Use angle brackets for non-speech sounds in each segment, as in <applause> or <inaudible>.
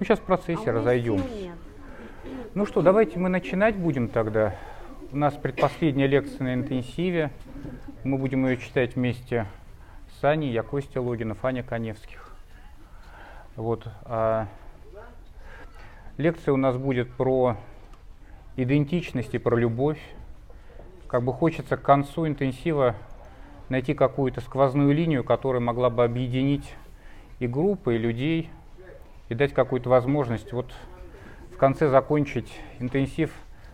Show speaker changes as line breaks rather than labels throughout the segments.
Ну, сейчас в процессе
А
разойдемся. Ну что, давайте мы начинать будем тогда. У нас предпоследняя лекция на интенсиве. Мы будем ее читать вместе с Аней, я Костя Логинов, Аня Коневских. Вот. а лекция у нас будет про идентичность и про любовь. Как бы хочется к концу интенсива найти какую-то сквозную линию, которая могла бы объединить и группы, и людей, и дать какую-то возможность вот в конце закончить интенсив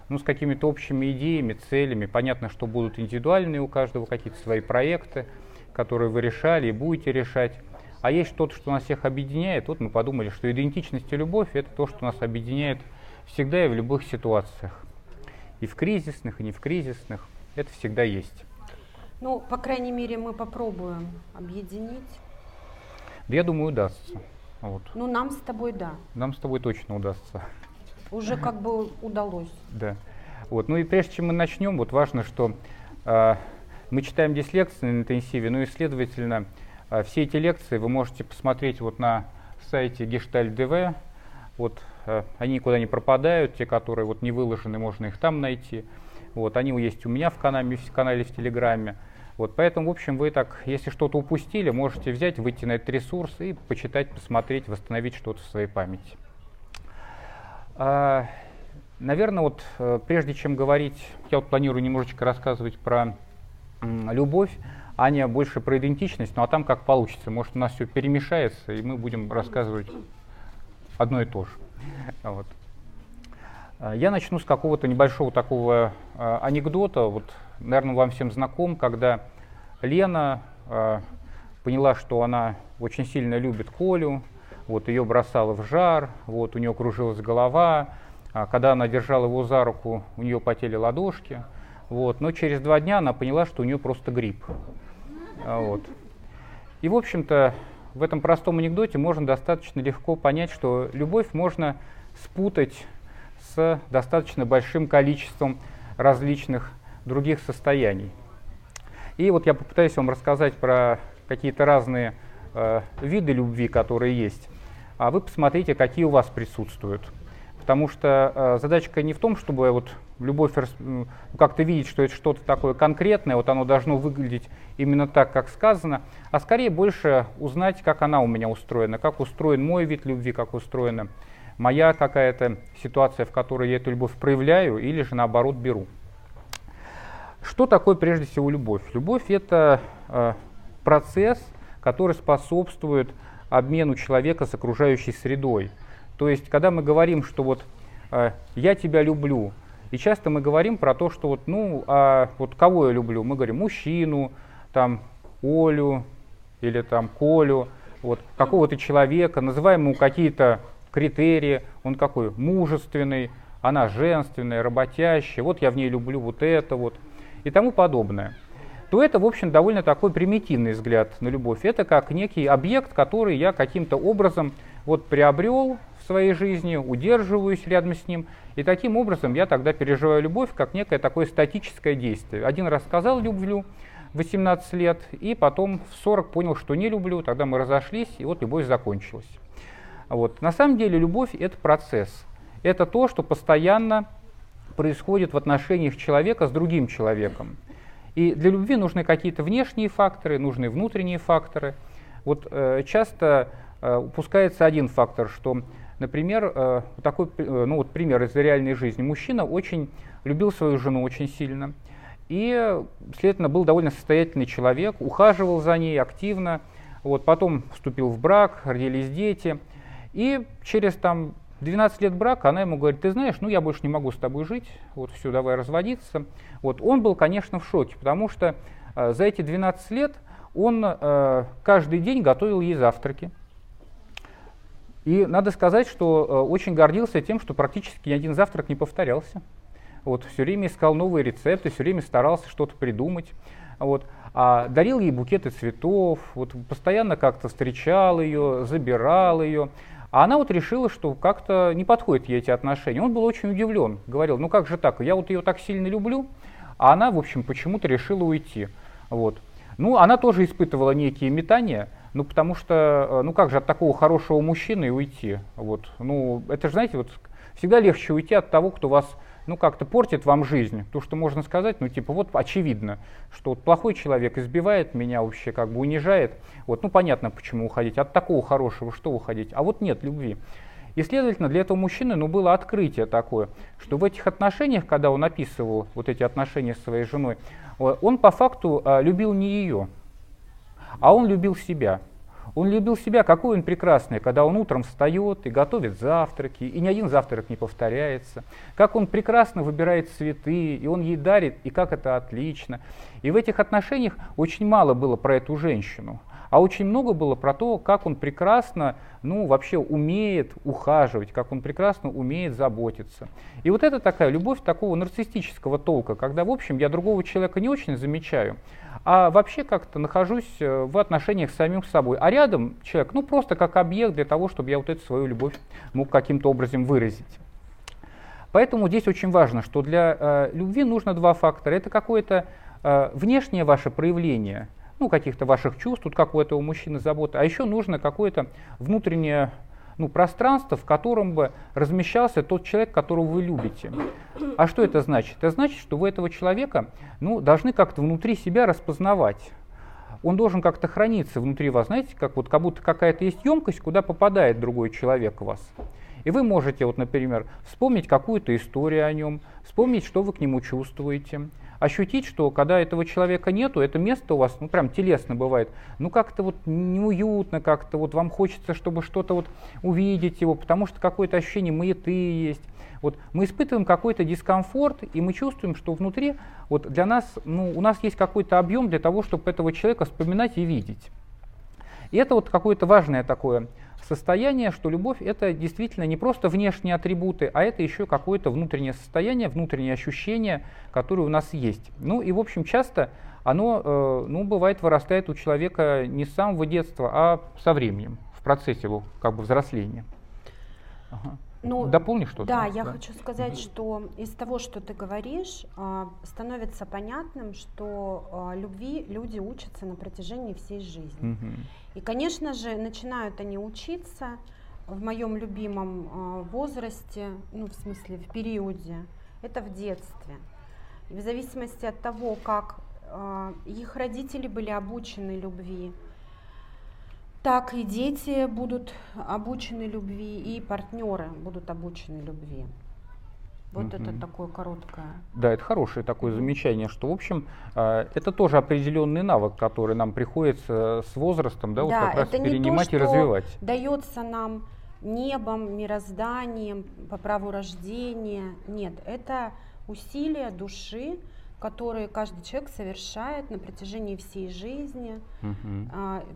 ну, с какими-то общими идеями, целями. Понятно, что будут индивидуальные у каждого какие-то свои проекты, которые вы решали и будете решать. А есть что-то, что нас всех объединяет. Вот мы подумали, что идентичность и любовь – это то, что нас объединяет всегда и в любых ситуациях. И в кризисных, и не в кризисных. Это всегда есть.
Ну, по крайней мере, мы попробуем объединить.
Да я думаю, удастся. Вот.
Ну, нам с тобой да.
Нам с тобой точно удастся.
Уже как бы удалось.
Да. Вот. Ну и прежде чем мы начнем, вот важно, что э, мы читаем здесь лекции на интенсиве, ну и, следовательно, э, все эти лекции вы можете посмотреть вот на сайте Gestalt DV. Вот, э, они никуда не пропадают, те, которые вот не выложены, можно их там найти. Вот, они есть у меня в канале, в канале в Телеграме. Вот, поэтому, в общем, вы так, если что-то упустили, можете взять, выйти на этот ресурс и почитать, посмотреть, восстановить что-то в своей памяти. А, наверное, вот э, прежде чем говорить, я вот планирую немножечко рассказывать про любовь, Аня больше про идентичность, ну а там как получится. Может, у нас все перемешается, и мы будем рассказывать одно и то же. Вот. А, Я начну с какого-то небольшого такого э, анекдота. Вот, наверное, вам всем знаком, когда Лена э, поняла, что она очень сильно любит Колю, вот ее бросало в жар, вот у нее кружилась голова, а когда она держала его за руку, у нее потели ладошки, вот, но через два дня она поняла, что у нее просто грипп. А, Вот. И, в общем-то, в этом простом анекдоте можно достаточно легко понять, что любовь можно спутать с достаточно большим количеством различных других состояний. И вот я попытаюсь вам рассказать про какие-то разные э, виды любви, которые есть, а вы посмотрите, какие у вас присутствуют. Потому что э, задачка не в том, чтобы вот любовь м, как-то видеть, что это что-то такое конкретное, вот оно должно выглядеть именно так, как сказано, а скорее больше узнать, как она у меня устроена, как устроен мой вид любви, как устроена моя какая-то ситуация, в которой я эту любовь проявляю или же наоборот беру. Что такое прежде всего любовь? Любовь это э, процесс, который способствует обмену человека с окружающей средой. То есть, когда мы говорим, что вот э, я тебя люблю, и часто мы говорим про то, что вот, ну, а вот кого я люблю? Мы говорим мужчину, там, Олю или там Колю, вот, какого-то человека, называем ему какие-то критерии, он какой? Мужественный, она женственная, работящая, вот я в ней люблю вот это вот и тому подобное, то это, в общем, довольно такой примитивный взгляд на любовь. Это как некий объект, который я каким-то образом вот приобрел в своей жизни, удерживаюсь рядом с ним, и таким образом я тогда переживаю любовь как некое такое статическое действие. Один раз сказал «люблю», 18 лет, и потом в 40 понял, что не люблю, тогда мы разошлись, и вот любовь закончилась. Вот. На самом деле любовь – это процесс. Это то, что постоянно происходит в отношениях человека с другим человеком. И для любви нужны какие-то внешние факторы, нужны внутренние факторы. Вот э, часто э, упускается один фактор, что, например, э, такой, э, ну вот пример из реальной жизни. Мужчина очень любил свою жену очень сильно и, следовательно, был довольно состоятельный человек, ухаживал за ней активно. Вот, потом вступил в брак, родились дети. И через там 12 лет брака она ему говорит, ты знаешь, ну я больше не могу с тобой жить, вот все, давай разводиться. Вот он был, конечно, в шоке, потому что э, за эти 12 лет он э, каждый день готовил ей завтраки. И надо сказать, что э, очень гордился тем, что практически ни один завтрак не повторялся. Вот, все время искал новые рецепты, все время старался что-то придумать. Вот. А дарил ей букеты цветов, вот, постоянно как-то встречал ее, забирал ее. А она вот решила, что как-то не подходят ей эти отношения. Он был очень удивлен. Говорил, ну как же так, я вот ее так сильно люблю, а она, в общем, почему-то решила уйти. Вот. Ну, она тоже испытывала некие метания, Ну, потому что, э, ну как же от такого хорошего мужчины уйти? Вот. Ну, это же, знаете, вот всегда легче уйти от того, кто вас ну, как-то портит вам жизнь. То, что можно сказать, ну, типа, вот очевидно, что вот плохой человек избивает меня вообще, как бы унижает. Вот, ну, понятно, почему уходить. От такого хорошего что уходить? А вот нет любви. И, следовательно, для этого мужчины ну, было открытие такое, что в этих отношениях, когда он описывал вот эти отношения с своей женой, он по факту а, любил не ее, а он любил себя. Он любил себя, какой он прекрасный, когда он утром встает и готовит завтраки, и ни один завтрак не повторяется. Как он прекрасно выбирает цветы, и он ей дарит, и как это отлично. И в этих отношениях очень мало было про эту женщину, а очень много было про то, как он прекрасно, ну, вообще умеет ухаживать, как он прекрасно умеет заботиться. И вот это такая любовь такого нарциссического толка, когда, в общем, я другого человека не очень замечаю, а вообще как-то нахожусь э, в отношениях с самим собой. А рядом человек, ну просто как объект для того, чтобы я вот эту свою любовь мог каким-то образом выразить. Поэтому здесь очень важно, что для э, любви нужно два фактора. Это какое-то э, внешнее ваше проявление, ну, каких-то ваших чувств, тут как у этого мужчины забота, а еще нужно какое-то внутреннее ну, пространство, в котором бы размещался тот человек, которого вы любите. А что это значит? Это значит, что вы этого человека ну, должны как-то внутри себя распознавать. Он должен как-то храниться внутри вас, знаете, как, вот, как будто какая-то есть емкость, куда попадает другой человек в вас. И вы можете, вот, например, вспомнить какую-то историю о нем, вспомнить, что вы к нему чувствуете, ощутить, что когда этого человека нету, это место у вас, ну прям телесно бывает, ну как-то вот неуютно, как-то вот вам хочется, чтобы что-то вот увидеть его, потому что какое-то ощущение маяты есть. Вот мы испытываем какой-то дискомфорт, и мы чувствуем, что внутри вот для нас, ну, у нас есть какой-то объем для того, чтобы этого человека вспоминать и видеть. И это вот какое-то важное такое состояние, что любовь это действительно не просто внешние атрибуты, а это еще какое-то внутреннее состояние, внутреннее ощущение, которое у нас есть. Ну и в общем часто оно, э, ну, бывает, вырастает у человека не с самого детства, а со временем, в процессе его как бы взросления.
Ага. Ну,
Дополни что-то.
Да, я да? хочу сказать, угу. что из того, что ты говоришь, а, становится понятным, что а, любви люди учатся на протяжении всей жизни. Угу. И, конечно же, начинают они учиться в моем любимом а, возрасте, ну, в смысле, в периоде, это в детстве. И в зависимости от того, как их родители были обучены любви, так и дети будут обучены любви, и партнеры будут обучены любви. Вот угу. это такое короткое.
Да, это хорошее такое замечание, что, в общем, а, это тоже определенный навык, который нам приходится с возрастом, да, да вот как раз перенимать то, и развивать.
Дается нам небом, мирозданием, по праву рождения. Нет, это усилия души, которые каждый человек совершает на протяжении всей жизни. Угу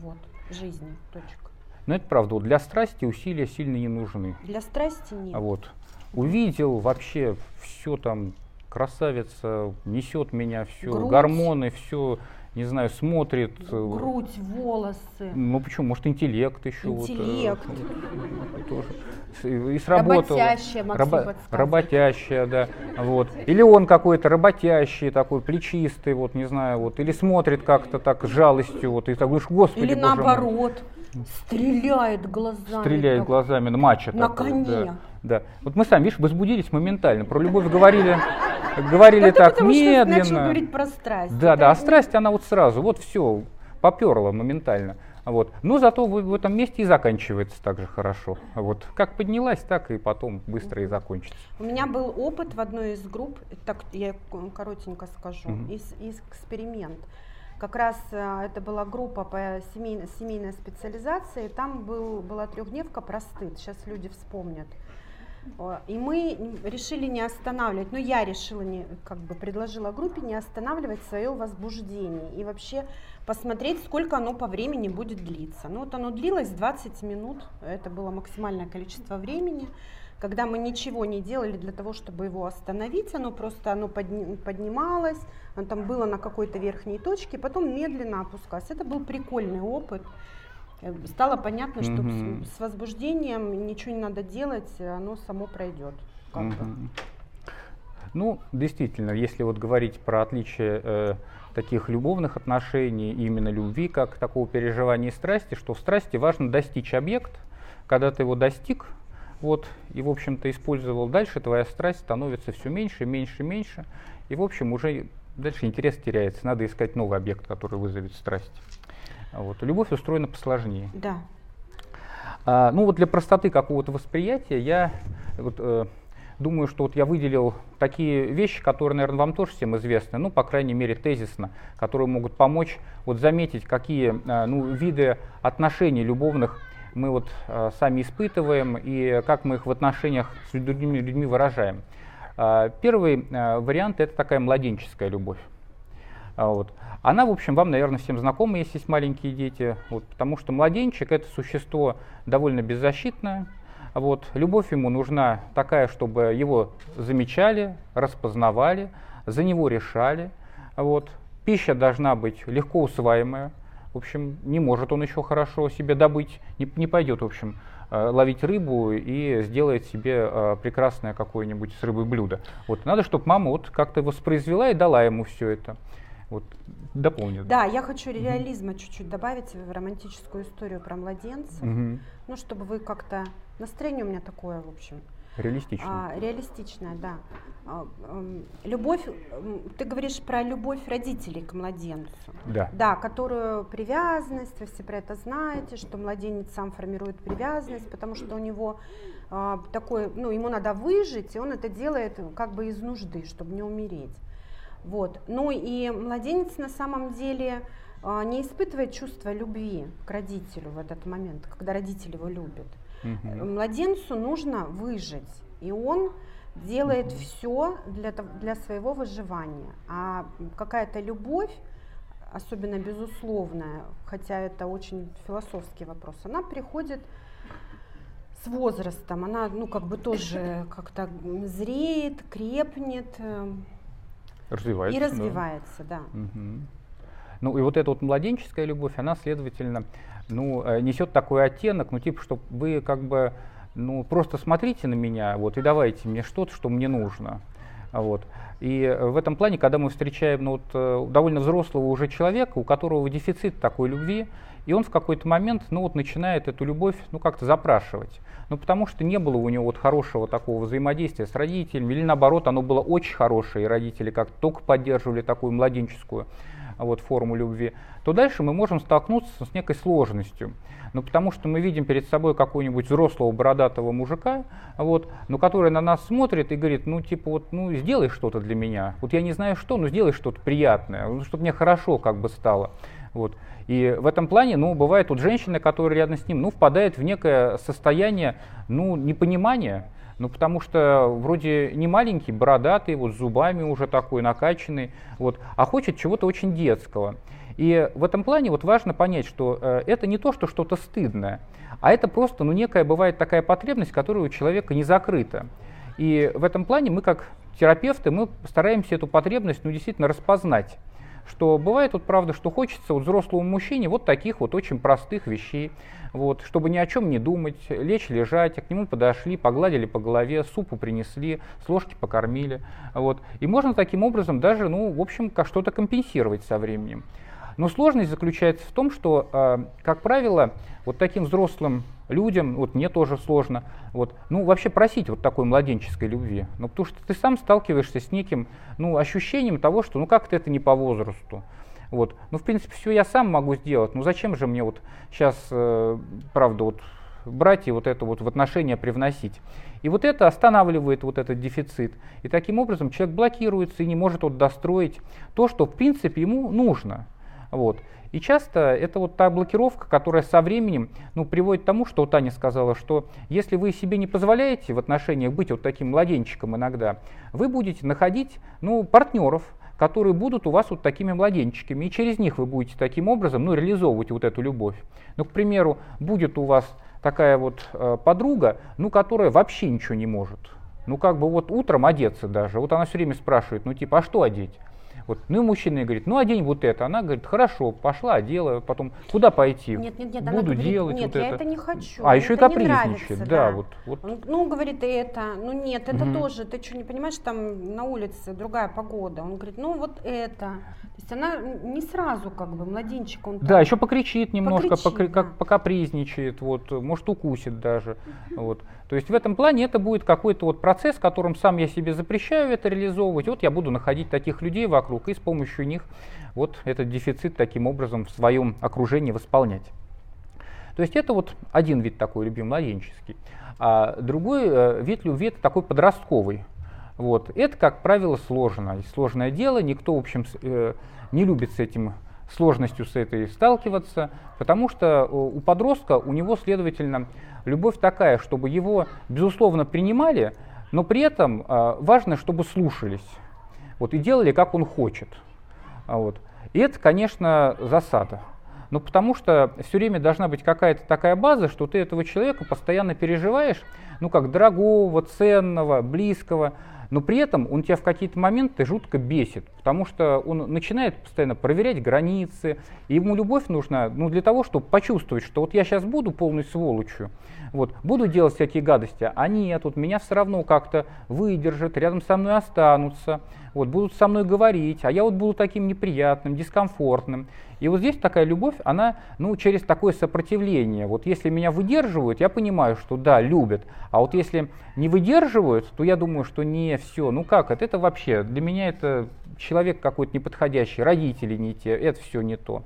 вот, жизни, точка.
Но это правда, вот для страсти усилия сильно не нужны.
Для страсти нет.
А вот увидел вообще все там, красавица, несет меня все, Грудь. гормоны, все, не знаю, смотрит.
Э, Грудь, волосы.
Ну почему? Может, интеллект еще.
Интеллект.
Вот, <laughs> тоже. И сработал.
Работящая, Максим Рабо-
Работящая, да. Вот. Или он какой-то работящий, такой плечистый, вот, не знаю, вот. Или смотрит как-то так с жалостью, вот, и так говоришь, господи,
Или наоборот, мой. Стреляет глазами.
Стреляет так, глазами, на матча
На такой, коне.
Да, да. Вот мы сами, видишь, возбудились моментально. Про любовь говорили говорили да так медленно. Что
говорить про страсть.
Да, да, а страсть она вот сразу, вот все, поперла моментально. Вот. Но зато в, в этом месте и заканчивается так же хорошо. Вот. Как поднялась, так и потом быстро и закончится.
У меня был опыт в одной из групп, так я коротенько скажу, угу. из, из эксперимент. Как раз э, это была группа по семейной, семейной специализации, там был, была трехдневка про стыд, сейчас люди вспомнят. И мы решили не останавливать, ну я решила, не, как бы предложила группе не останавливать свое возбуждение и вообще посмотреть, сколько оно по времени будет длиться. Ну вот оно длилось 20 минут, это было максимальное количество времени. Когда мы ничего не делали для того, чтобы его остановить, оно просто оно подни, поднималось, там было на какой-то верхней точке, потом медленно опускалось. Это был прикольный опыт. Э, стало понятно, что mm с, с возбуждением ничего не надо делать, оно само пройдет. mm
Ну, действительно, если вот говорить про отличие э, таких любовных отношений, именно любви, как такого переживания и страсти, что в страсти важно достичь объект, когда ты его достиг, вот, и, в общем-то, использовал дальше, твоя страсть становится все меньше, меньше, меньше, и, в общем, уже дальше интерес теряется, надо искать новый объект, который вызовет страсть. Вот. Любовь устроена посложнее.
Да.
А, ну вот для простоты какого-то восприятия я вот, э, думаю, что вот я выделил такие вещи, которые, наверное, вам тоже всем известны, ну, по крайней мере, тезисно, которые могут помочь вот заметить, какие э, ну, виды отношений любовных мы вот э, сами испытываем и как мы их в отношениях с другими людьми выражаем. Э, первый э, вариант – это такая младенческая любовь. А, вот. Она, в общем, вам, наверное, всем знакома, если есть маленькие дети, вот, потому что младенчик – это существо довольно беззащитное. Вот. Любовь ему нужна такая, чтобы его замечали, распознавали, за него решали. Вот. Пища должна быть легко усваиваемая. В общем, не может он еще хорошо себе добыть, не, не пойдет, в общем, ловить рыбу и сделает себе э, прекрасное какое-нибудь с рыбой блюдо. Вот. Надо, чтобы мама вот как-то воспроизвела и дала ему все это. Вот дополнит.
Да, я хочу реализма угу. чуть-чуть добавить в романтическую историю про младенцев. Угу. Ну, чтобы вы как-то... Настроение у меня такое, в общем.
Реалистичное.
А, реалистичное, да. А, любовь, ты говоришь про любовь родителей к младенцу.
Да.
Да, которую привязанность, вы все про это знаете, что младенец сам формирует привязанность, потому что у него а, такой, ну, ему надо выжить, и он это делает как бы из нужды, чтобы не умереть. Вот. Ну и младенец на самом деле а, не испытывает чувство любви к родителю в этот момент, когда родители его любят. Угу. Младенцу нужно выжить, и он делает угу. все для, для своего выживания. А какая-то любовь, особенно безусловная, хотя это очень философский вопрос, она приходит с возрастом, она ну как бы тоже как-то зреет, крепнет,
Развивается.
И развивается, да. да.
Угу. Ну и вот эта вот младенческая любовь, она, следовательно, ну, э, несет такой оттенок, ну типа, что вы как бы, ну, просто смотрите на меня, вот, и давайте мне что-то, что мне нужно. Вот. И в этом плане, когда мы встречаем ну, вот, э, довольно взрослого уже человека, у которого дефицит такой любви, и он в какой-то момент ну, вот, начинает эту любовь ну, как-то запрашивать. Ну, потому что не было у него вот хорошего такого взаимодействия с родителями, или наоборот, оно было очень хорошее, и родители как только поддерживали такую младенческую вот, форму любви, то дальше мы можем столкнуться с некой сложностью. Ну, потому что мы видим перед собой какого-нибудь взрослого бородатого мужика, вот, ну, который на нас смотрит и говорит, ну, типа, вот, ну, сделай что-то для меня. Вот я не знаю что, но сделай что-то приятное, ну, чтобы мне хорошо как бы стало. Вот. И в этом плане, ну, бывает вот женщина, которая рядом с ним, ну, впадает в некое состояние, ну, непонимания, ну, потому что вроде не маленький, бородатый, вот с зубами уже такой накачанный, вот, а хочет чего-то очень детского. И в этом плане вот важно понять, что э, это не то, что что-то стыдное, а это просто, ну, некая бывает такая потребность, которая у человека не закрыта. И в этом плане мы как терапевты, мы стараемся эту потребность, ну, действительно распознать что бывает вот правда, что хочется вот взрослому мужчине вот таких вот очень простых вещей, вот, чтобы ни о чем не думать, лечь, лежать, а к нему подошли, погладили по голове, супу принесли, с ложки покормили, вот, и можно таким образом даже, ну, в общем, что-то компенсировать со временем. Но сложность заключается в том, что, а, как правило, вот таким взрослым людям, вот мне тоже сложно, вот, ну, вообще просить вот такой младенческой любви. Ну, потому что ты сам сталкиваешься с неким, ну, ощущением того, что, ну, как-то это не по возрасту. Вот. Ну, в принципе, все я сам могу сделать. Ну, зачем же мне вот сейчас, э, правда, вот брать и вот это вот в отношения привносить. И вот это останавливает вот этот дефицит. И таким образом человек блокируется и не может вот достроить то, что в принципе ему нужно. Вот. И часто это вот та блокировка, которая со временем ну, приводит к тому, что Таня сказала, что если вы себе не позволяете в отношениях быть вот таким младенчиком иногда, вы будете находить ну, партнеров, которые будут у вас вот такими младенчиками, и через них вы будете таким образом ну, реализовывать вот эту любовь. Ну, к примеру, будет у вас такая вот э, подруга, ну, которая вообще ничего не может. Ну, как бы вот утром одеться даже. Вот она все время спрашивает, ну, типа, а что одеть? Вот. Ну и мужчина говорит, ну одень вот это. Она говорит, хорошо, пошла, одела, потом куда пойти?
Нет, нет, нет,
Буду
она говорит,
делать
нет,
вот
я
это.
это не хочу.
А еще и капризничает,
нравится,
да, вот, вот.
Он, ну, говорит, это, ну нет, это
Мгм.
тоже, ты что, не понимаешь, там на улице другая погода. Он говорит, ну вот это. То есть она не сразу как бы, младенчик, он
Да, еще покричит немножко,
Покричит,
покри- как,
да.
покапризничает, вот, может укусит даже. Вот. То есть в этом плане это будет какой-то вот процесс, которым сам я себе запрещаю это реализовывать. Вот я буду находить таких людей вокруг и с помощью них вот этот дефицит таким образом в своем окружении восполнять. То есть это вот один вид такой любимый, младенческий. А другой э, вид любви это такой подростковый. Вот. Это, как правило, сложно. Сложное дело, никто, в общем, э, не любит с этим сложностью с этой сталкиваться, потому что э, у подростка, у него, следовательно, любовь такая, чтобы его, безусловно, принимали, но при этом э, важно, чтобы слушались вот, и делали, как он хочет. А Вот. И это, конечно, засада. Ну, потому что все время должна быть какая-то такая база, что ты этого человека постоянно переживаешь, ну, как дорогого, ценного, близкого, но при этом он тебя в какие-то моменты жутко бесит, потому что он начинает постоянно проверять границы, и ему любовь нужна ну, для того, чтобы почувствовать, что вот я сейчас буду полной сволочью, вот, буду делать всякие гадости, а нет, вот меня все равно как-то выдержат, рядом со мной останутся, вот, будут со мной говорить, а я вот буду таким неприятным, дискомфортным. И вот здесь такая любовь, она ну, через такое сопротивление. Вот если меня выдерживают, я понимаю, что да, любят. А вот если не выдерживают, то я думаю, что не все. Ну как это? Это вообще, для меня это человек какой-то неподходящий, родители не те, это все не то.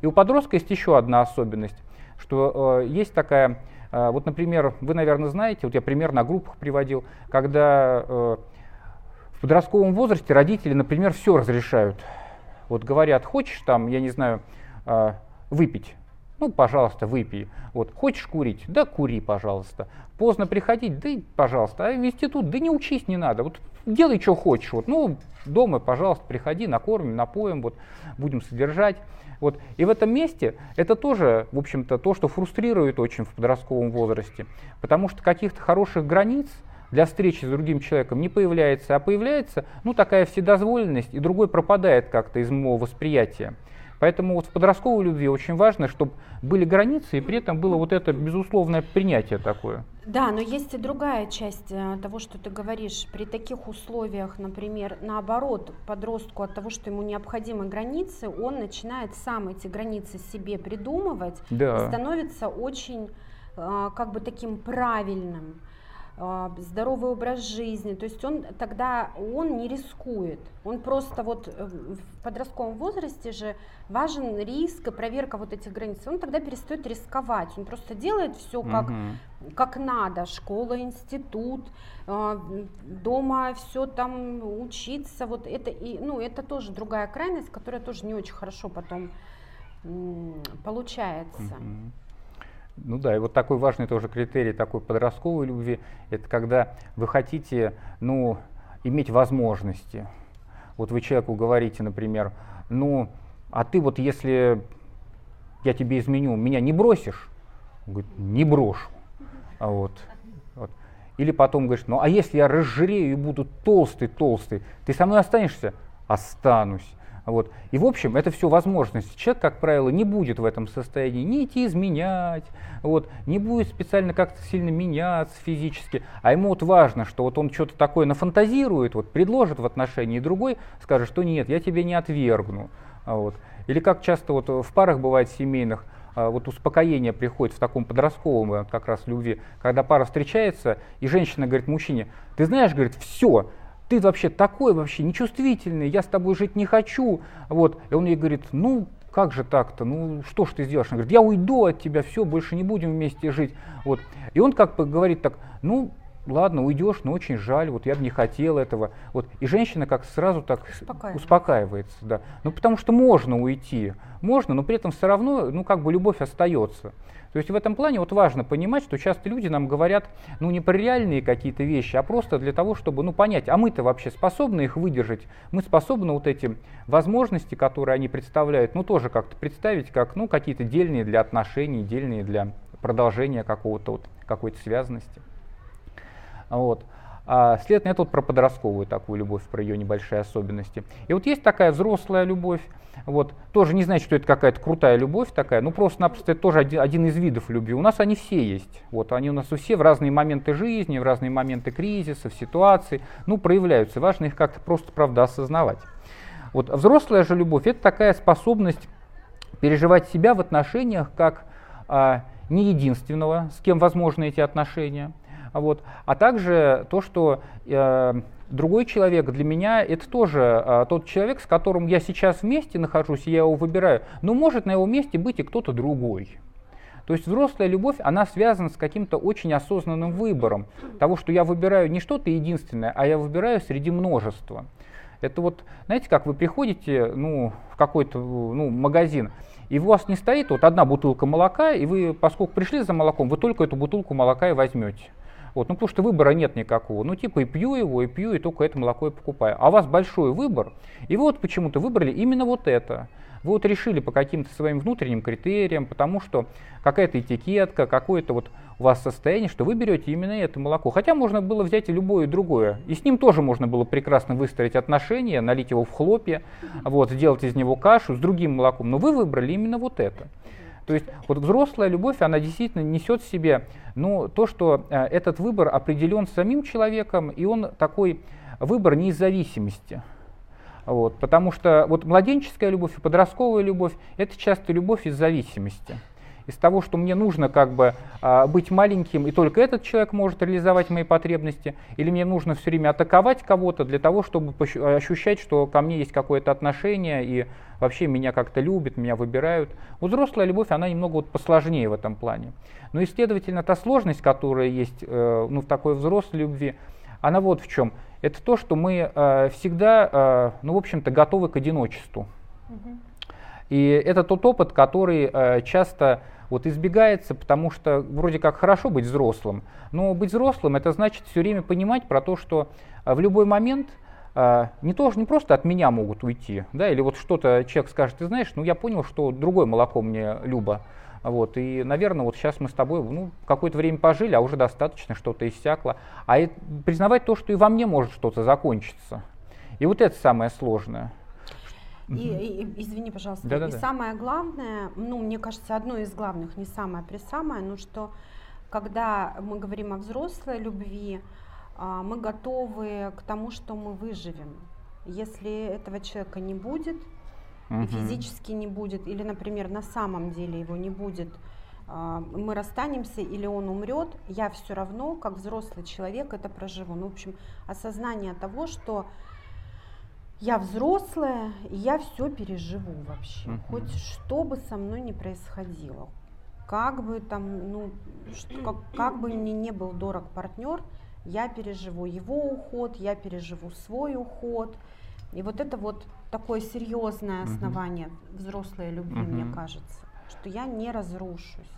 И у подростка есть еще одна особенность, что э, есть такая, э, вот, например, вы, наверное, знаете, вот я пример на группах приводил, когда э, в подростковом возрасте родители, например, все разрешают. Вот говорят, хочешь там, я не знаю, э, выпить, ну, пожалуйста, выпей. Вот, хочешь курить? Да, кури, пожалуйста. Поздно приходить? Да, пожалуйста. А в институт? Да не учись, не надо. Вот делай, что хочешь. Вот, ну, дома, пожалуйста, приходи, накормим, напоим, вот, будем содержать. Вот. И в этом месте это тоже, в общем-то, то, что фрустрирует очень в подростковом возрасте. Потому что каких-то хороших границ для встречи с другим человеком не появляется, а появляется ну, такая вседозволенность, и другой пропадает как-то из моего восприятия. Поэтому вот в подростковой любви очень важно, чтобы были границы, и при этом было вот это безусловное принятие такое.
Да, но есть и другая часть э, того, что ты говоришь. При таких условиях, например, наоборот, подростку от того, что ему необходимы границы, он начинает сам эти границы себе придумывать
Да.
и становится очень э, как бы таким правильным здоровый образ жизни, то есть он тогда он не рискует, он просто вот э, в подростковом возрасте же важен риск и проверка вот этих границ, он тогда перестает рисковать, он просто делает все как
Мгм.
как надо, школа, институт, э, дома все там учиться, вот это и ну это тоже другая крайность, которая тоже не очень хорошо потом получается.
Мгм. Ну да, и вот такой важный тоже критерий такой подростковой любви, это когда вы хотите, ну, иметь возможности. Вот вы человеку говорите, например, ну, а ты вот если я тебе изменю, меня не бросишь? Он говорит, не брошу. Вот, вот. Или потом говоришь, ну а если я разжирею и буду толстый-толстый, ты со мной останешься? Останусь. Вот. И в общем, это все возможности. Человек, как правило, не будет в этом состоянии ни идти изменять, вот, не будет специально как-то сильно меняться физически, а ему вот важно, что вот он что-то такое нафантазирует, вот, предложит в отношении, другой скажет, что нет, я тебе не отвергну. А Вот. Или как часто вот в парах бывает семейных, а, вот успокоение приходит в таком подростковом как раз любви, когда пара встречается, и женщина говорит мужчине, ты знаешь, говорит, все, ты вообще такой вообще нечувствительный, я с тобой жить не хочу. Вот. И он ей говорит, ну как же так-то, ну что ж ты сделаешь? Она говорит, я уйду от тебя, все, больше не будем вместе жить. Вот. И он как бы говорит так, ну ладно, уйдешь, но очень жаль, вот я бы не хотел этого. Вот. И женщина как сразу так
успокаивается.
Да. Ну потому что можно уйти, можно, но при этом все равно, ну как бы любовь остается. То есть в этом плане вот важно понимать, что часто люди нам говорят, ну не про реальные какие-то вещи, а просто для того, чтобы, ну понять, а мы-то вообще способны их выдержать, мы способны вот эти возможности, которые они представляют, ну тоже как-то представить как, ну какие-то дельные для отношений, дельные для продолжения какого-то вот, какой-то связанности. Вот. А, следовательно, это вот про подростковую такую любовь, про ее небольшие особенности. И вот есть такая взрослая любовь, вот, тоже не значит, что это какая-то крутая любовь такая, ну просто-напросто это тоже один, один из видов любви. У нас они все есть. Вот, они у нас у все в разные моменты жизни, в разные моменты кризисов, ситуаций, ну, проявляются. Важно их как-то просто, правда, осознавать. Вот, взрослая же любовь – это такая способность переживать себя в отношениях как а, не единственного, с кем возможны эти отношения, вот, а также то, что э, другой человек для меня это тоже э, тот человек, с которым я сейчас вместе нахожусь, я его выбираю, но может на его месте быть и кто-то другой. То есть взрослая любовь, она связана с каким-то очень осознанным выбором того, что я выбираю не что-то единственное, а я выбираю среди множества. Это вот, знаете, как вы приходите ну, в какой-то ну, магазин, и у вас не стоит вот одна бутылка молока, и вы, поскольку пришли за молоком, вы только эту бутылку молока и возьмете. Вот, ну, потому что выбора нет никакого. Ну, типа, и пью его, и пью, и только это молоко и покупаю. А у вас большой выбор, и вы вот почему-то выбрали именно вот это. Вы вот решили по каким-то своим внутренним критериям, потому что какая-то этикетка, какое-то вот у вас состояние, что вы берете именно это молоко. Хотя можно было взять и любое другое. И с ним тоже можно было прекрасно выстроить отношения, налить его в хлопья, вот, сделать из него кашу с другим молоком. Но вы выбрали именно вот это. То есть вот взрослая любовь, она действительно несет в себе ну, то, что э, этот выбор определен самим человеком, и он такой выбор не из зависимости. Вот, потому что вот младенческая любовь и подростковая любовь – это часто любовь из зависимости из того, что мне нужно как бы а, быть маленьким, и только этот человек может реализовать мои потребности, или мне нужно все время атаковать кого-то для того, чтобы ощущать, что ко мне есть какое-то отношение, и вообще меня как-то любят, меня выбирают. Взрослая любовь, она немного вот посложнее в этом плане. Но и, следовательно, та сложность, которая есть э, ну, в такой взрослой любви, она вот в чем. Это то, что мы э, всегда, э, ну, в общем-то, готовы к одиночеству. И это тот опыт, который э, часто вот избегается, потому что вроде как хорошо быть взрослым, но быть взрослым это значит все время понимать про то, что э, в любой момент э, не, то, не просто от меня могут уйти, да, или вот что-то человек скажет, ты знаешь, ну я понял, что другое молоко мне любо, вот, и, наверное, вот сейчас мы с тобой ну, какое-то время пожили, а уже достаточно, что-то иссякло. А признавать то, что и во мне может что-то закончиться. И вот это самое сложное.
И, и, извини, пожалуйста. Да, да, и да. самое главное, ну, мне кажется, одно из главных, не самое присамое, но что когда мы говорим о взрослой любви, а, мы готовы к тому, что мы выживем. Если этого человека не будет, угу. физически не будет, или, например, на самом деле его не будет, а, мы расстанемся или он умрет, я все равно, как взрослый человек, это проживу. Ну, в общем, осознание того, что я взрослая, и я все переживу вообще. Uh-huh. Хоть что бы со мной ни происходило. Как бы там, ну, как, как бы мне не был дорог партнер, я переживу его уход, я переживу свой уход. И вот это вот такое серьезное основание uh-huh. взрослой любви, uh-huh. мне кажется, что я не разрушусь.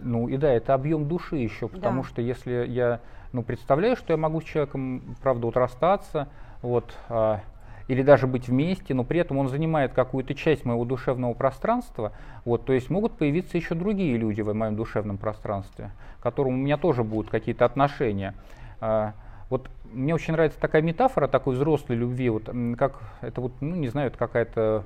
Ну и да, это объем души еще, потому да. что если я ну, представляю, что я могу с человеком, правда, вот расстаться, вот, а, или даже быть вместе, но при этом он занимает какую-то часть моего душевного пространства, вот, то есть могут появиться еще другие люди в моем душевном пространстве, к которым у меня тоже будут какие-то отношения. А, вот мне очень нравится такая метафора такой взрослой любви, вот как это вот, ну не знаю, это какая-то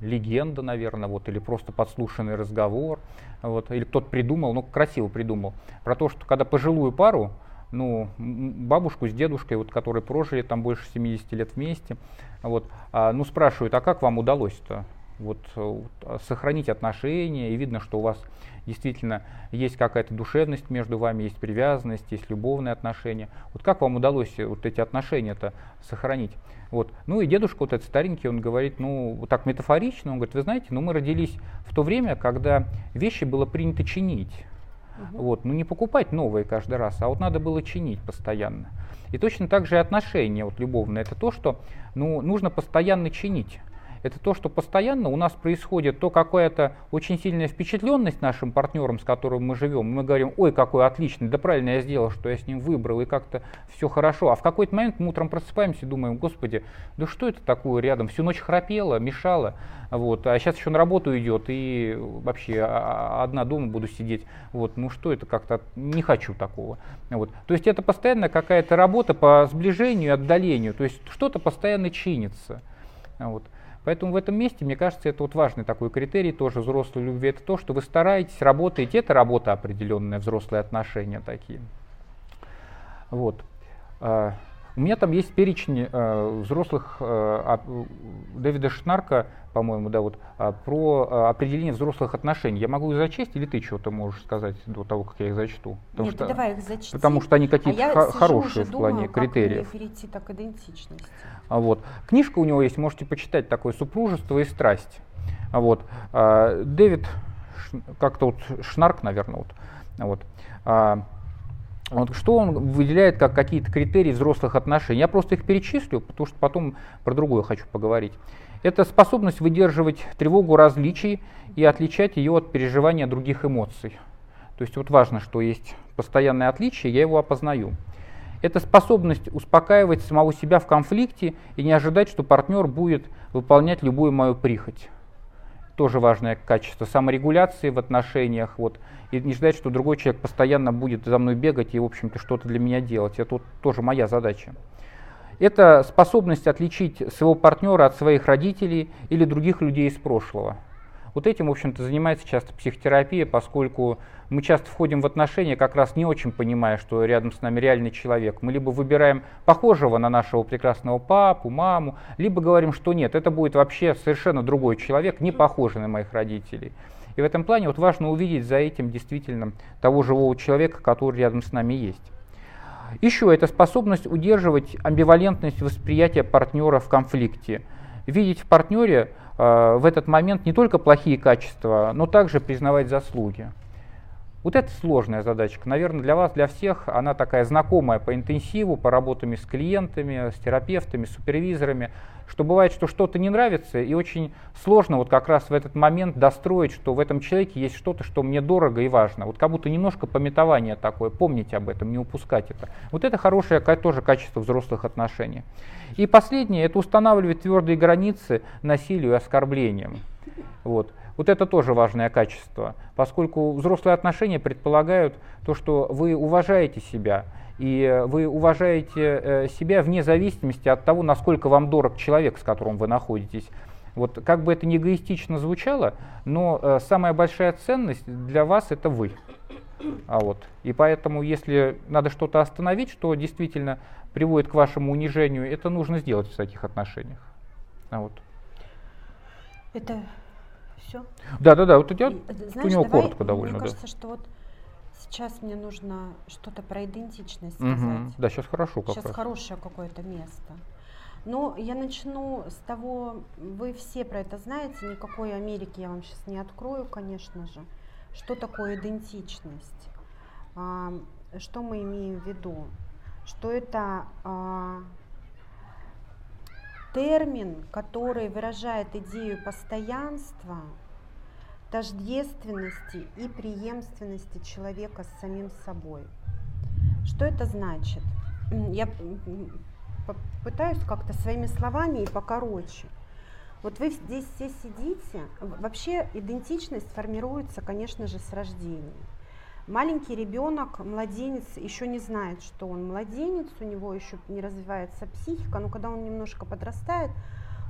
легенда, наверное, вот, или просто подслушанный разговор, вот, или кто-то придумал, ну красиво придумал, про то, что когда пожилую пару ну, бабушку с дедушкой, вот, которые прожили там больше 70 лет вместе, вот, а, ну, спрашивают, а как вам удалось-то вот, вот, сохранить отношения, и видно, что у вас действительно есть какая-то душевность между вами, есть привязанность, есть любовные отношения. Вот как вам удалось вот эти отношения-то сохранить? Вот. Ну и дедушка вот этот старенький, он говорит, ну, вот так метафорично, он говорит, вы знаете, ну мы родились в то время, когда вещи было принято чинить. Угу. Вот, ну не покупать новые каждый раз, а вот надо было чинить постоянно. И точно так же и отношения вот, любовные. Это то, что ну, нужно постоянно чинить. Это то, что постоянно у нас происходит то какая-то очень сильная впечатленность нашим партнером, с которым мы живем. Мы говорим, ой, какой отличный, да правильно я сделал, что я с ним выбрал, и как-то все хорошо. А в какой-то момент мы утром просыпаемся и думаем, господи, да что это такое рядом? Всю ночь храпело, мешало, вот, а сейчас еще на работу идет, и вообще а, а, одна дома буду сидеть. Вот, ну что это как-то, не хочу такого. Вот. То есть это постоянно какая-то работа по сближению и отдалению, то есть что-то постоянно чинится. Вот. Поэтому в этом месте, мне кажется, это вот важный такой критерий тоже взрослой любви. Это то, что вы стараетесь, работаете. Это работа определенная, взрослые отношения такие. Вот. А, у меня там есть перечень э, взрослых э, Дэвида Шнарка, по-моему, да, вот, э, про э, определение взрослых отношений. Я могу их зачесть, или ты что-то можешь сказать до того, как я их зачту?
Потому Нет, что, давай их зачти.
Потому что они какие-то а хорошие в плане
думаю,
критериев.
Как перейти так к идентичности.
А вот. Книжка у него есть, можете почитать, такое «Супружество и страсть». А вот. А, Дэвид, как-то вот Шнарк, наверное, вот. вот. А, вот что он выделяет как какие-то критерии взрослых отношений? Я просто их перечислю, потому что потом про другое хочу поговорить. Это способность выдерживать тревогу различий и отличать ее от переживания других эмоций. То есть вот важно, что есть постоянное отличие, я его опознаю. Это способность успокаивать самого себя в конфликте и не ожидать, что партнер будет выполнять любую мою прихоть тоже важное качество саморегуляции в отношениях, вот, и не ждать, что другой человек постоянно будет за мной бегать и, в общем-то, что-то для меня делать. Это вот тоже моя задача. Это способность отличить своего партнера от своих родителей или других людей из прошлого. Вот этим, в общем-то, занимается часто психотерапия, поскольку мы часто входим в отношения, как раз не очень понимая, что рядом с нами реальный человек. Мы либо выбираем похожего на нашего прекрасного папу, маму, либо говорим, что нет, это будет вообще совершенно другой человек, не похожий на моих родителей. И в этом плане вот важно увидеть за этим действительно того живого человека, который рядом с нами есть. Еще это способность удерживать амбивалентность восприятия партнера в конфликте. Видеть в партнере в этот момент не только плохие качества, но также признавать заслуги. Вот это сложная задачка. Наверное, для вас, для всех, она такая знакомая по интенсиву, по работам с клиентами, с терапевтами, с супервизорами, что бывает, что что-то не нравится, и очень сложно вот как раз в этот момент достроить, что в этом человеке есть что-то, что мне дорого и важно. Вот как будто немножко пометование такое, помнить об этом, не упускать это. Вот это хорошее тоже качество взрослых отношений. И последнее, это устанавливать твердые границы насилию и оскорблениям. Вот. Вот это тоже важное качество, поскольку взрослые отношения предполагают то, что вы уважаете себя, и вы уважаете э, себя вне зависимости от того, насколько вам дорог человек, с которым вы находитесь. Вот как бы это ни эгоистично звучало, но э, самая большая ценность для вас это вы. А вот. И поэтому, если надо что-то остановить, что действительно приводит к вашему унижению, это нужно сделать в таких отношениях. А вот.
Это все?
Да, да, да. Вот идет Знаешь, у него давай, коротко довольно.
Мне кажется,
да.
что вот сейчас мне нужно что-то про идентичность сказать. Угу.
Да, сейчас хорошо
как Сейчас раз. хорошее какое-то место. Но я начну с того, вы все про это знаете, никакой Америки я вам сейчас не открою, конечно же. Что такое идентичность? А, что мы имеем в виду? Что это а, термин, который выражает идею постоянства, тождественности и преемственности человека с самим собой. Что это значит? Я пытаюсь как-то своими словами и покороче. Вот вы здесь все сидите, вообще идентичность формируется, конечно же, с рождения. Маленький ребенок, младенец, еще не знает, что он младенец, у него еще не развивается психика, но когда он немножко подрастает,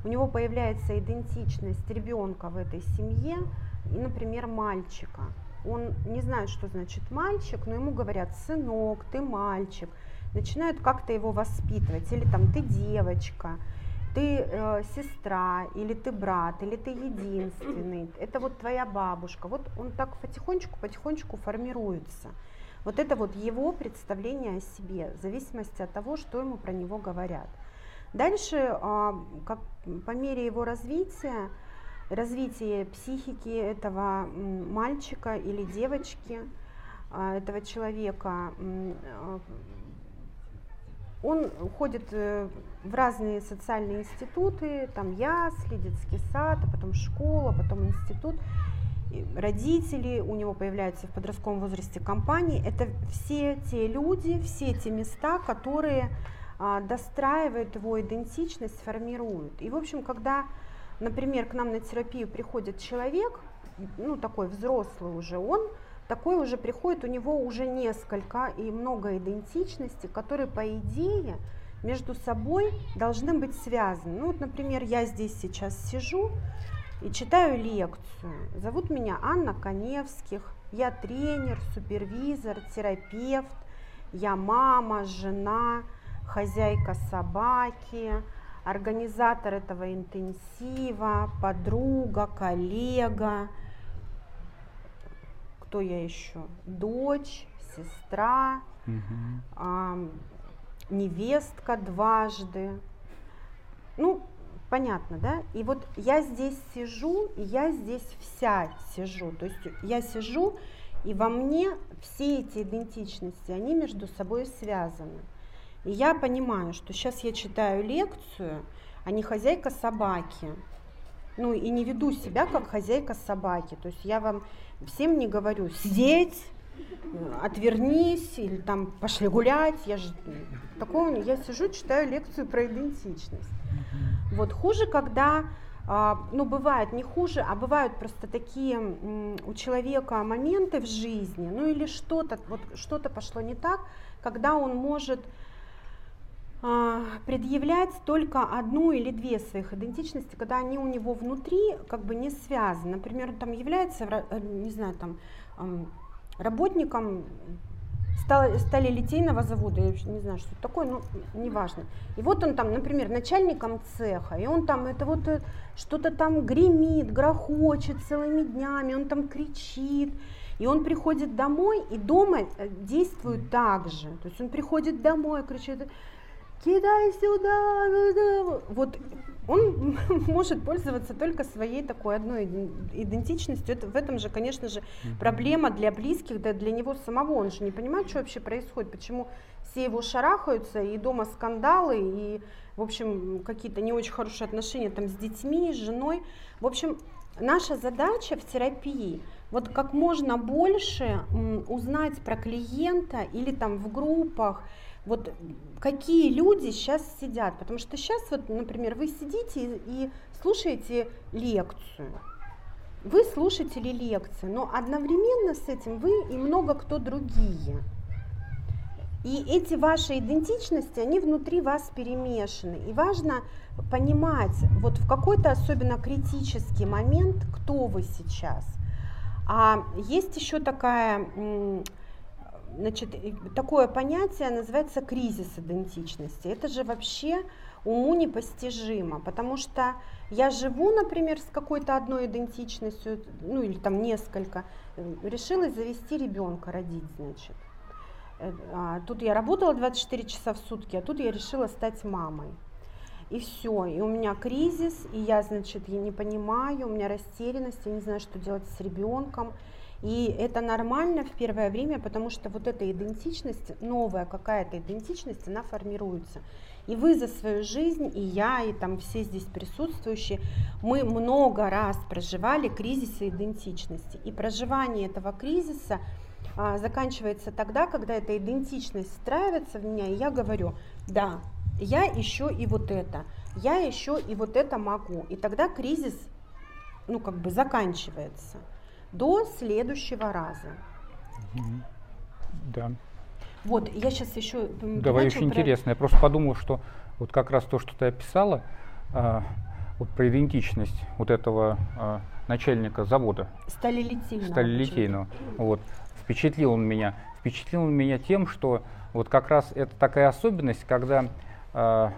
у него появляется идентичность ребенка в этой семье, и, например, мальчика. Он не знает, что значит мальчик, но ему говорят, сынок, ты мальчик. Начинают как-то его воспитывать, или там ты девочка, ты э, сестра, или ты брат, или ты единственный, это вот твоя бабушка. Вот он так потихонечку-потихонечку формируется. Вот это вот его представление о себе, в зависимости от того, что ему про него говорят. Дальше, э, как, по мере его развития, развития психики этого мальчика или девочки, э, этого человека, э, он ходит э, в разные социальные институты, там ясли, детский сад, а потом школа, потом институт. Родители, у него появляются в подростковом возрасте компании. Это все те люди, все те места, которые а, достраивают его идентичность, формируют. И, в общем, когда, например, к нам на терапию приходит человек, ну, такой взрослый уже, он такой уже приходит, у него уже несколько и много идентичностей, которые, по идее, между собой должны быть связаны. Ну вот, например, я здесь сейчас сижу и читаю лекцию. Зовут меня Анна Коневских, я тренер, супервизор, терапевт, я мама, жена, хозяйка собаки, организатор этого интенсива, подруга, коллега, кто я еще? Дочь, сестра, угу. Невестка дважды. Ну, понятно, да? И вот я здесь сижу, и я здесь вся сижу. То есть я сижу, и во мне все эти идентичности, они между собой связаны. И я понимаю, что сейчас я читаю лекцию, а не хозяйка собаки. Ну и не веду себя как хозяйка собаки. То есть я вам всем не говорю сидеть, отвернись или там пошли гулять. Я же такого я сижу, читаю лекцию про идентичность. Вот хуже, когда а, ну, бывает не хуже, а бывают просто такие у человека моменты в жизни, ну или что-то, вот что-то пошло не так, когда он может а, предъявлять только одну или две своих идентичности, когда они у него внутри как бы не связаны. Например, там является, э, не знаю, там работником стали, стали литейного завода, я не знаю, что это такое, но неважно. И вот он там, например, начальником цеха, и он там это вот э, что-то там гремит, грохочет целыми днями, он там кричит, и он приходит домой, и дома э, действует так же. То есть он приходит домой, кричит, кидай сюда, вот он <laughs> может пользоваться только своей такой одной идентичностью. Это, в этом же, конечно же, проблема для близких, да для него самого. Он же не понимает, что вообще происходит, почему все его шарахаются, и дома скандалы, и, в общем, какие-то не очень хорошие отношения там с детьми, с женой. В общем, наша задача в терапии вот как можно больше узнать про клиента или там в группах, вот какие люди сейчас сидят, потому что сейчас вот, например, вы сидите и, слушаете лекцию, вы слушатели лекции, но одновременно с этим вы и много кто другие. И эти ваши идентичности, они внутри вас перемешаны. И важно понимать, вот в какой-то особенно критический момент, кто вы сейчас. А есть еще такая Значит, такое понятие называется кризис идентичности. Это же вообще уму непостижимо, потому что я живу, например, с какой-то одной идентичностью, ну или там несколько, э, решила завести ребенка, родить, значит. Э, а, тут я работала 24 часа в сутки, а тут я решила стать мамой. И все, и у меня кризис, и я, значит, я не понимаю, у меня растерянность, я не знаю, что делать с ребенком. И это нормально в первое время, потому что вот эта идентичность, новая какая-то идентичность, она формируется. И вы за свою жизнь, и я, и там все здесь присутствующие, мы много раз проживали кризисы идентичности. И проживание этого кризиса а, заканчивается тогда, когда эта идентичность встраивается в меня, и я говорю, да, я еще и вот это, я еще и вот это могу. И тогда кризис, ну, как бы заканчивается до следующего раза.
Да.
Вот, я сейчас еще...
Давай, очень про... интересно. Я просто подумал, что вот как раз то, что ты описала, а, вот про идентичность вот этого а, начальника завода.
Сталилитейного.
Сталилитейного. Вот. Впечатлил он меня. Впечатлил он меня тем, что вот как раз это такая особенность, когда а,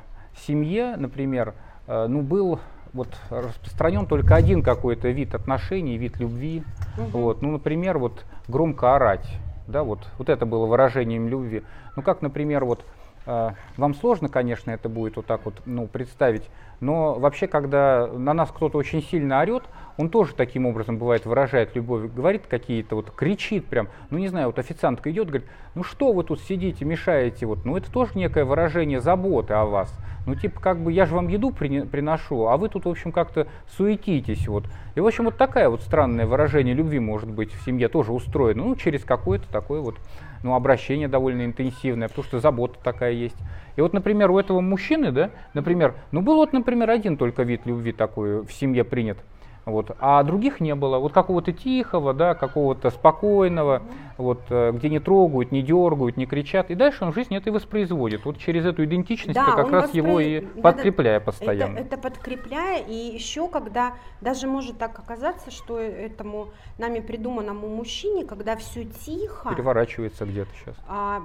семье, например, а, ну, был вот распространен только один какой-то вид отношений, вид любви. Угу. Вот, ну, например, вот громко орать, да, вот, вот это было выражением любви. Ну, как, например, вот э, вам сложно, конечно, это будет вот так вот ну, представить, но вообще, когда на нас кто-то очень сильно орет, он тоже таким образом бывает выражает любовь, говорит какие-то вот, кричит прям, ну не знаю, вот официантка идет, говорит, ну что вы тут сидите, мешаете, вот, ну это тоже некое выражение заботы о вас. Ну типа как бы я же вам еду приношу, а вы тут в общем как-то суетитесь вот. И в общем вот такая вот странное выражение любви может быть в семье тоже устроено, ну через какое-то такое вот ну, обращение довольно интенсивное, потому что забота такая есть. И вот, например, у этого мужчины, да, например, ну был вот, например, один только вид любви такой в семье принят – вот, а других не было. Вот какого-то тихого, да, какого-то спокойного, вот, э, где не трогают, не дергают, не кричат. И дальше он жизнь это и воспроизводит. Вот через эту идентичность да, как раз воспро... его и подкрепляя постоянно.
Это, это подкрепляя, и еще когда даже может так оказаться, что этому нами придуманному мужчине, когда все тихо...
Переворачивается где-то сейчас. А,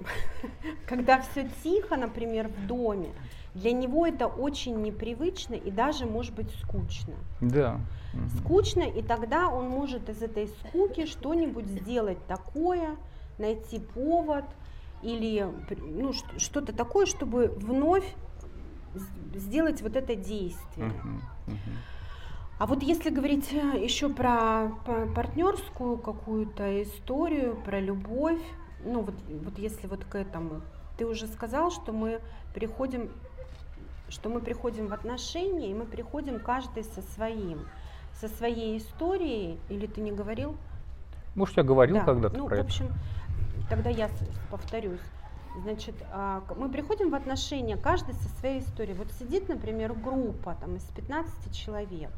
<laughs>
когда все тихо, например, в доме, для него это очень непривычно и даже может быть скучно.
Да.
Скучно, и тогда он может из этой скуки что-нибудь сделать такое, найти повод или ну, что-то такое, чтобы вновь сделать вот это действие. Uh-huh, uh-huh. А вот если говорить э, еще про партнерскую какую-то историю, про любовь, ну вот, вот если вот к этому, ты уже сказал, что мы приходим что мы приходим в отношения, и мы приходим каждый со своим, со своей историей, или ты не говорил?
Может, я говорил да. когда-то
ну,
про
в общем, тогда я повторюсь. Значит, а, мы приходим в отношения, каждый со своей историей. Вот сидит, например, группа там, из 15 человек,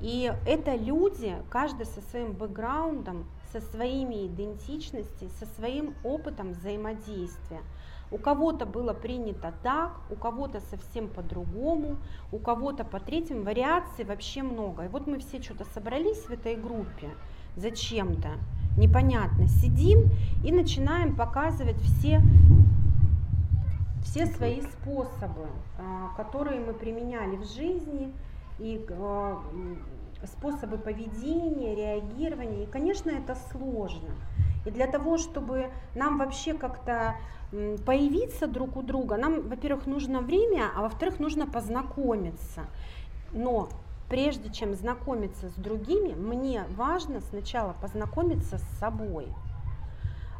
и это люди, каждый со своим бэкграундом, со своими идентичностями, со своим опытом взаимодействия. У кого-то было принято так, у кого-то совсем по-другому, у кого-то по третьим. Вариаций вообще много. И вот мы все что-то собрались в этой группе зачем-то, непонятно, сидим и начинаем показывать все, все свои способы, а, которые мы применяли в жизни, и а, способы поведения, реагирования. И, конечно, это сложно. И для того, чтобы нам вообще как-то появиться друг у друга, нам, во-первых, нужно время, а во-вторых, нужно познакомиться. Но прежде чем знакомиться с другими, мне важно сначала познакомиться с собой.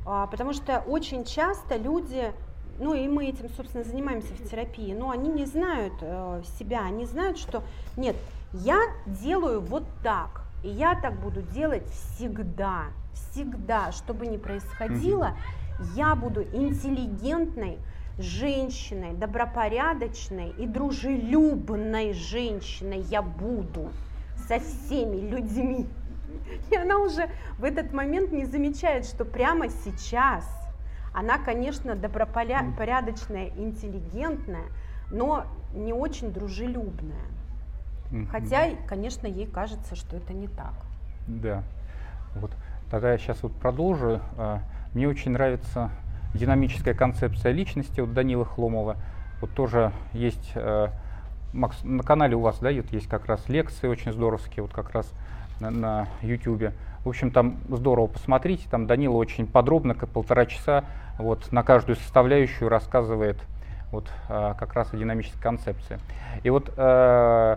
А, потому что очень часто люди, ну и мы этим, собственно, занимаемся в терапии, но они не знают э, себя, они знают, что нет, я делаю вот так, и я так буду делать всегда, всегда, что бы ни происходило, я буду интеллигентной женщиной, добропорядочной и дружелюбной женщиной я буду со всеми людьми. <laughs> И она уже в этот момент не замечает, что прямо сейчас она, конечно, добропорядочная, интеллигентная, но не очень дружелюбная. Хотя, конечно, ей кажется, что это не так.
Да. Вот. Тогда я сейчас вот продолжу. Мне очень нравится динамическая концепция личности от Данила Хломова. Вот тоже есть э, Макс, на канале у вас, да, есть как раз лекции очень здоровские, вот как раз на, на. В общем, там здорово посмотрите, там Данила очень подробно, как полтора часа, вот на каждую составляющую рассказывает вот э, как раз о динамической концепции. И вот Э,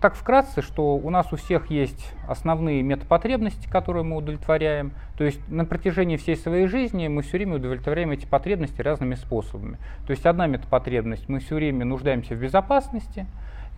так вкратце, что у нас у всех есть основные метапотребности, которые мы удовлетворяем. То есть на протяжении всей своей жизни мы все время удовлетворяем эти потребности разными способами. То есть одна метапотребность, мы все время нуждаемся в безопасности,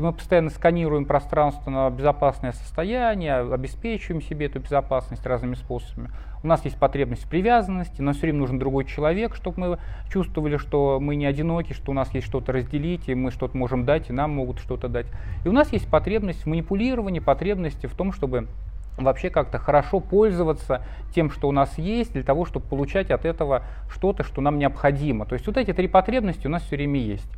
и мы постоянно сканируем пространство на безопасное состояние, обеспечиваем себе эту безопасность разными способами. У нас есть потребность привязанности, нам все время нужен другой человек, чтобы мы чувствовали, что мы не одиноки, что у нас есть что-то разделить, и мы что-то можем дать, и нам могут что-то дать. И у нас есть потребность в манипулировании, потребности в том, чтобы вообще как-то хорошо пользоваться тем, что у нас есть, для того, чтобы получать от этого что-то, что нам необходимо. То есть вот эти три потребности у нас все время есть.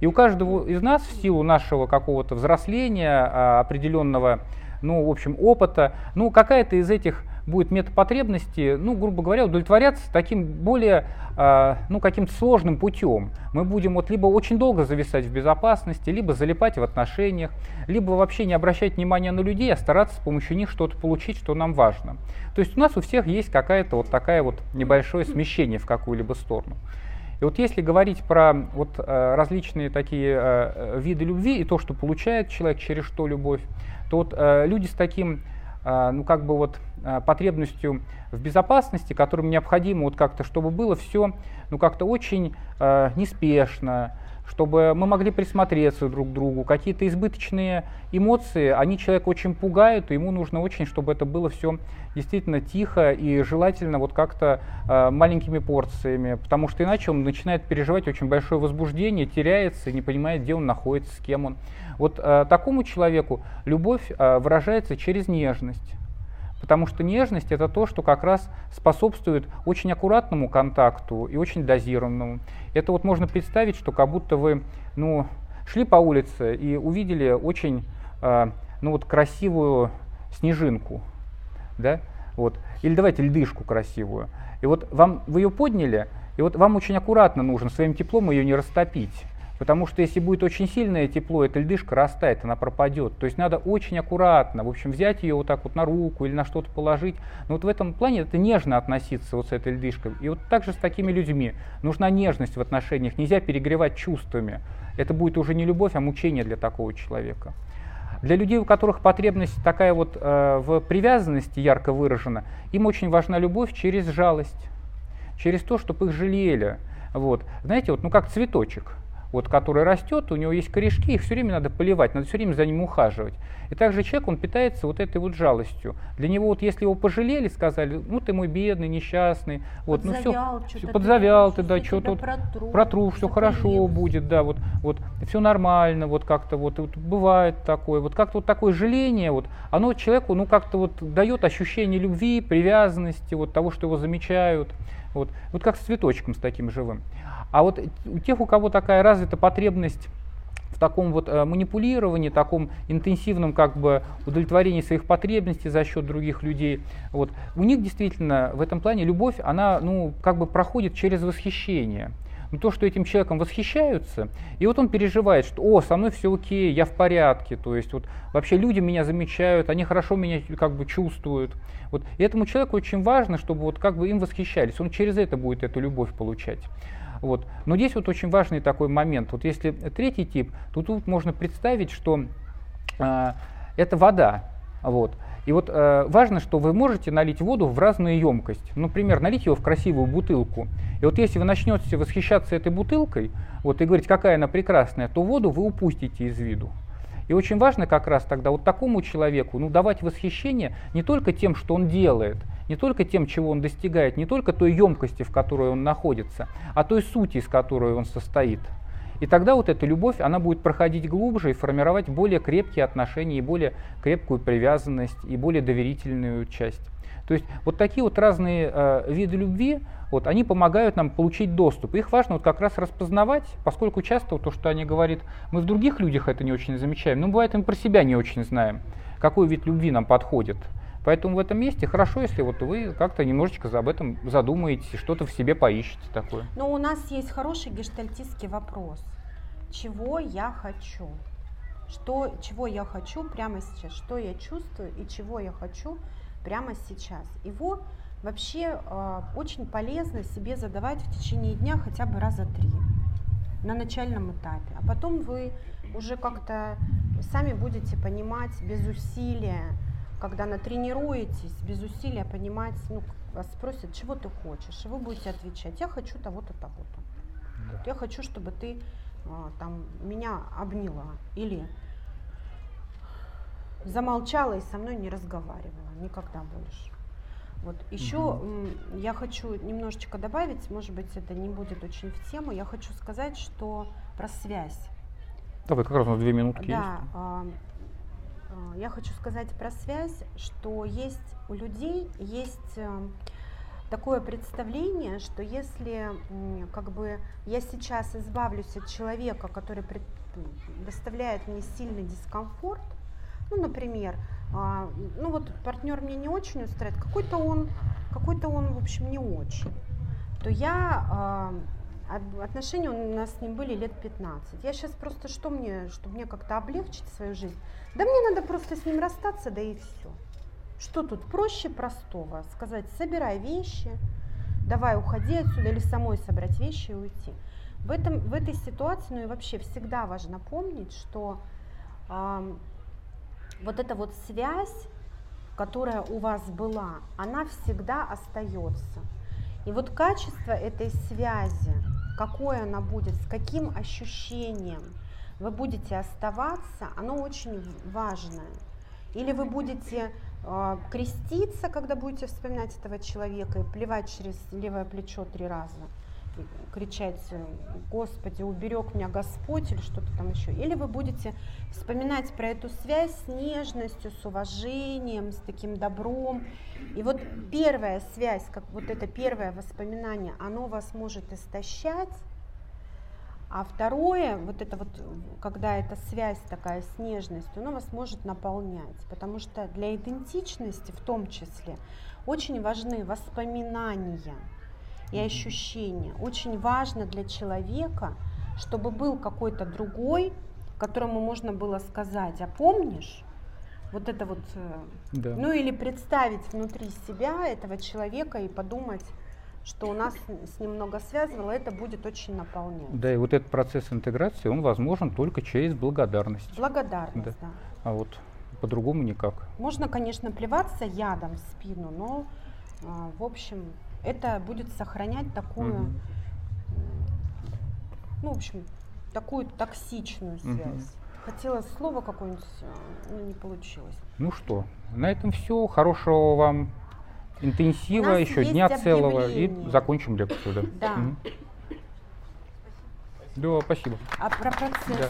И у каждого из нас в силу нашего какого-то взросления, а, определенного, ну, в общем, опыта, ну, какая-то из этих будет метапотребности, ну, грубо говоря, удовлетворяться таким более, э, ну, каким-то сложным путем. Мы будем вот либо очень долго зависать в безопасности, либо залипать в отношениях, либо вообще не обращать внимания на людей, а стараться с помощью них что-то получить, что нам важно. То есть у нас у всех есть какая-то вот такая вот небольшое смещение в какую-либо сторону. И вот если говорить про вот различные такие виды любви и то, что получает человек через что любовь, то вот люди с таким, ну как бы вот потребностью в безопасности, которым необходимо вот как-то, чтобы было все, ну как-то очень неспешно, чтобы мы могли присмотреться друг к другу. Какие-то избыточные эмоции, они человека очень пугают, и ему нужно очень, чтобы это было все действительно тихо и желательно вот как-то э, маленькими порциями, потому что иначе он начинает переживать очень большое возбуждение, теряется, не понимает, где он находится, с кем он. Вот э, такому человеку любовь э, выражается через нежность. Потому что нежность это то, что как раз способствует очень аккуратному контакту и очень дозированному. Это вот можно представить, что как будто вы ну, шли по улице и увидели очень э, ну, вот, красивую снежинку. Да? Вот. Или давайте льдышку красивую. И вот вам, вы ее подняли, и вот вам очень аккуратно нужно своим теплом ее не растопить. Потому что если будет очень сильное тепло, эта льдышка растает, она пропадет. То есть надо очень аккуратно, в общем, взять ее вот так вот на руку или на что-то положить. Но вот в этом плане это нежно относиться вот с этой льдышкой. И вот также с такими людьми. Нужна нежность в отношениях, нельзя перегревать чувствами. Это будет уже не любовь, а мучение для такого человека. Для людей, у которых потребность такая вот э, в привязанности ярко выражена, им очень важна любовь через жалость, через то, чтобы их жалели. Вот. Знаете, вот, ну как цветочек вот, который растет, у него есть корешки, их все время надо поливать, надо все время за ним ухаживать. И также человек, он питается вот этой вот жалостью. Для него вот если его пожалели, сказали, ну ты мой бедный, несчастный, вот, ну все, все подзавял ты, да, что тут протру, протру все хорошо будет, да, вот, вот все нормально, вот как-то вот, вот бывает такое, вот как-то вот такое жаление, вот, оно человеку, ну как-то вот дает ощущение любви, привязанности, вот того, что его замечают, вот, вот как с цветочком с таким живым. А вот у тех, у кого такая развита потребность в таком вот э, манипулировании, таком интенсивном как бы удовлетворении своих потребностей за счет других людей, вот, у них действительно в этом плане любовь, она ну, как бы проходит через восхищение. Но то, что этим человеком восхищаются, и вот он переживает, что «О, со мной все окей, я в порядке», то есть вот вообще люди меня замечают, они хорошо меня как бы чувствуют. Вот. И этому человеку очень важно, чтобы вот как бы им восхищались, он через это будет эту любовь получать. Вот. Но здесь вот очень важный такой момент. Вот если третий тип, то тут можно представить, что э, это вода. Вот. И вот э, важно, что вы можете налить воду в разную емкость. Например, налить ее в красивую бутылку. И вот если вы начнете восхищаться этой бутылкой, вот, и говорить, какая она прекрасная, то воду вы упустите из виду. И очень важно как раз тогда вот такому человеку ну, давать восхищение не только тем, что он делает, не только тем, чего он достигает, не только той емкости, в которой он находится, а той сути, из которой он состоит. И тогда вот эта любовь, она будет проходить глубже и формировать более крепкие отношения, и более крепкую привязанность, и более доверительную часть. То есть вот такие вот разные э, виды любви, вот, они помогают нам получить доступ. Их важно вот как раз распознавать, поскольку часто вот то, что они говорят, мы в других людях это не очень замечаем, но бывает мы про себя не очень знаем, какой вид любви нам подходит. Поэтому в этом месте хорошо, если вот вы как-то немножечко об этом задумаетесь, что-то в себе поищете такое.
Но у нас есть хороший гештальтистский вопрос. Чего я хочу? Что, чего я хочу прямо сейчас? Что я чувствую и чего я хочу прямо сейчас? Его вообще э, очень полезно себе задавать в течение дня хотя бы раза три на начальном этапе. А потом вы уже как-то сами будете понимать без усилия, когда натренируетесь, без усилия понимать, ну, вас спросят, чего ты хочешь, и вы будете отвечать, я хочу того-то, того-то. Да. Я хочу, чтобы ты а, там меня обняла или замолчала и со мной не разговаривала никогда больше. Вот еще угу. я хочу немножечко добавить, может быть, это не будет очень в тему. Я хочу сказать, что про связь.
Давай, как раз у нас две минутки
да, есть. А, я хочу сказать про связь, что есть у людей есть э, такое представление, что если как бы я сейчас избавлюсь от человека, который доставляет мне сильный дискомфорт, ну, например, а, ну вот партнер мне не очень устраивает, какой-то он, какой-то он, в общем, не очень, то я а, отношения у нас с ним были лет 15. Я сейчас просто, что мне, чтобы мне как-то облегчить свою жизнь? Да мне надо просто с ним расстаться, да и все. Что тут проще простого? Сказать, собирай вещи, давай уходи отсюда или самой собрать вещи и уйти. В, этом, в этой ситуации, ну и вообще всегда важно помнить, что э, вот эта вот связь, которая у вас была, она всегда остается. И вот качество этой связи, какое она будет, с каким ощущением вы будете оставаться, оно очень важное. Или вы будете э, креститься, когда будете вспоминать этого человека и плевать через левое плечо три раза, кричать, Господи, уберег меня Господь или что-то там еще. Или вы будете вспоминать про эту связь с нежностью, с уважением, с таким добром. И вот первая связь, как вот это первое воспоминание, оно вас может истощать, а второе, вот это вот, когда эта связь такая с нежностью, она вас может наполнять, потому что для идентичности в том числе очень важны воспоминания и ощущения. Очень важно для человека, чтобы был какой-то другой, которому можно было сказать, а помнишь? Вот это вот, э, да. ну или представить внутри себя этого человека и подумать, что у нас с ним много связывало, это будет очень наполнять.
Да, и вот этот процесс интеграции, он возможен только через благодарность.
Благодарность, да. да.
А вот по-другому никак.
Можно, конечно, плеваться ядом в спину, но, а, в общем, это будет сохранять такую, угу. ну, в общем, такую токсичную связь. Угу. Хотела слово какое-нибудь, а, но не получилось.
Ну что, на этом все. Хорошего вам интенсива, еще дня целого, и закончим лекцию.
Да. Да.
Да, спасибо.
А про процесс? Да.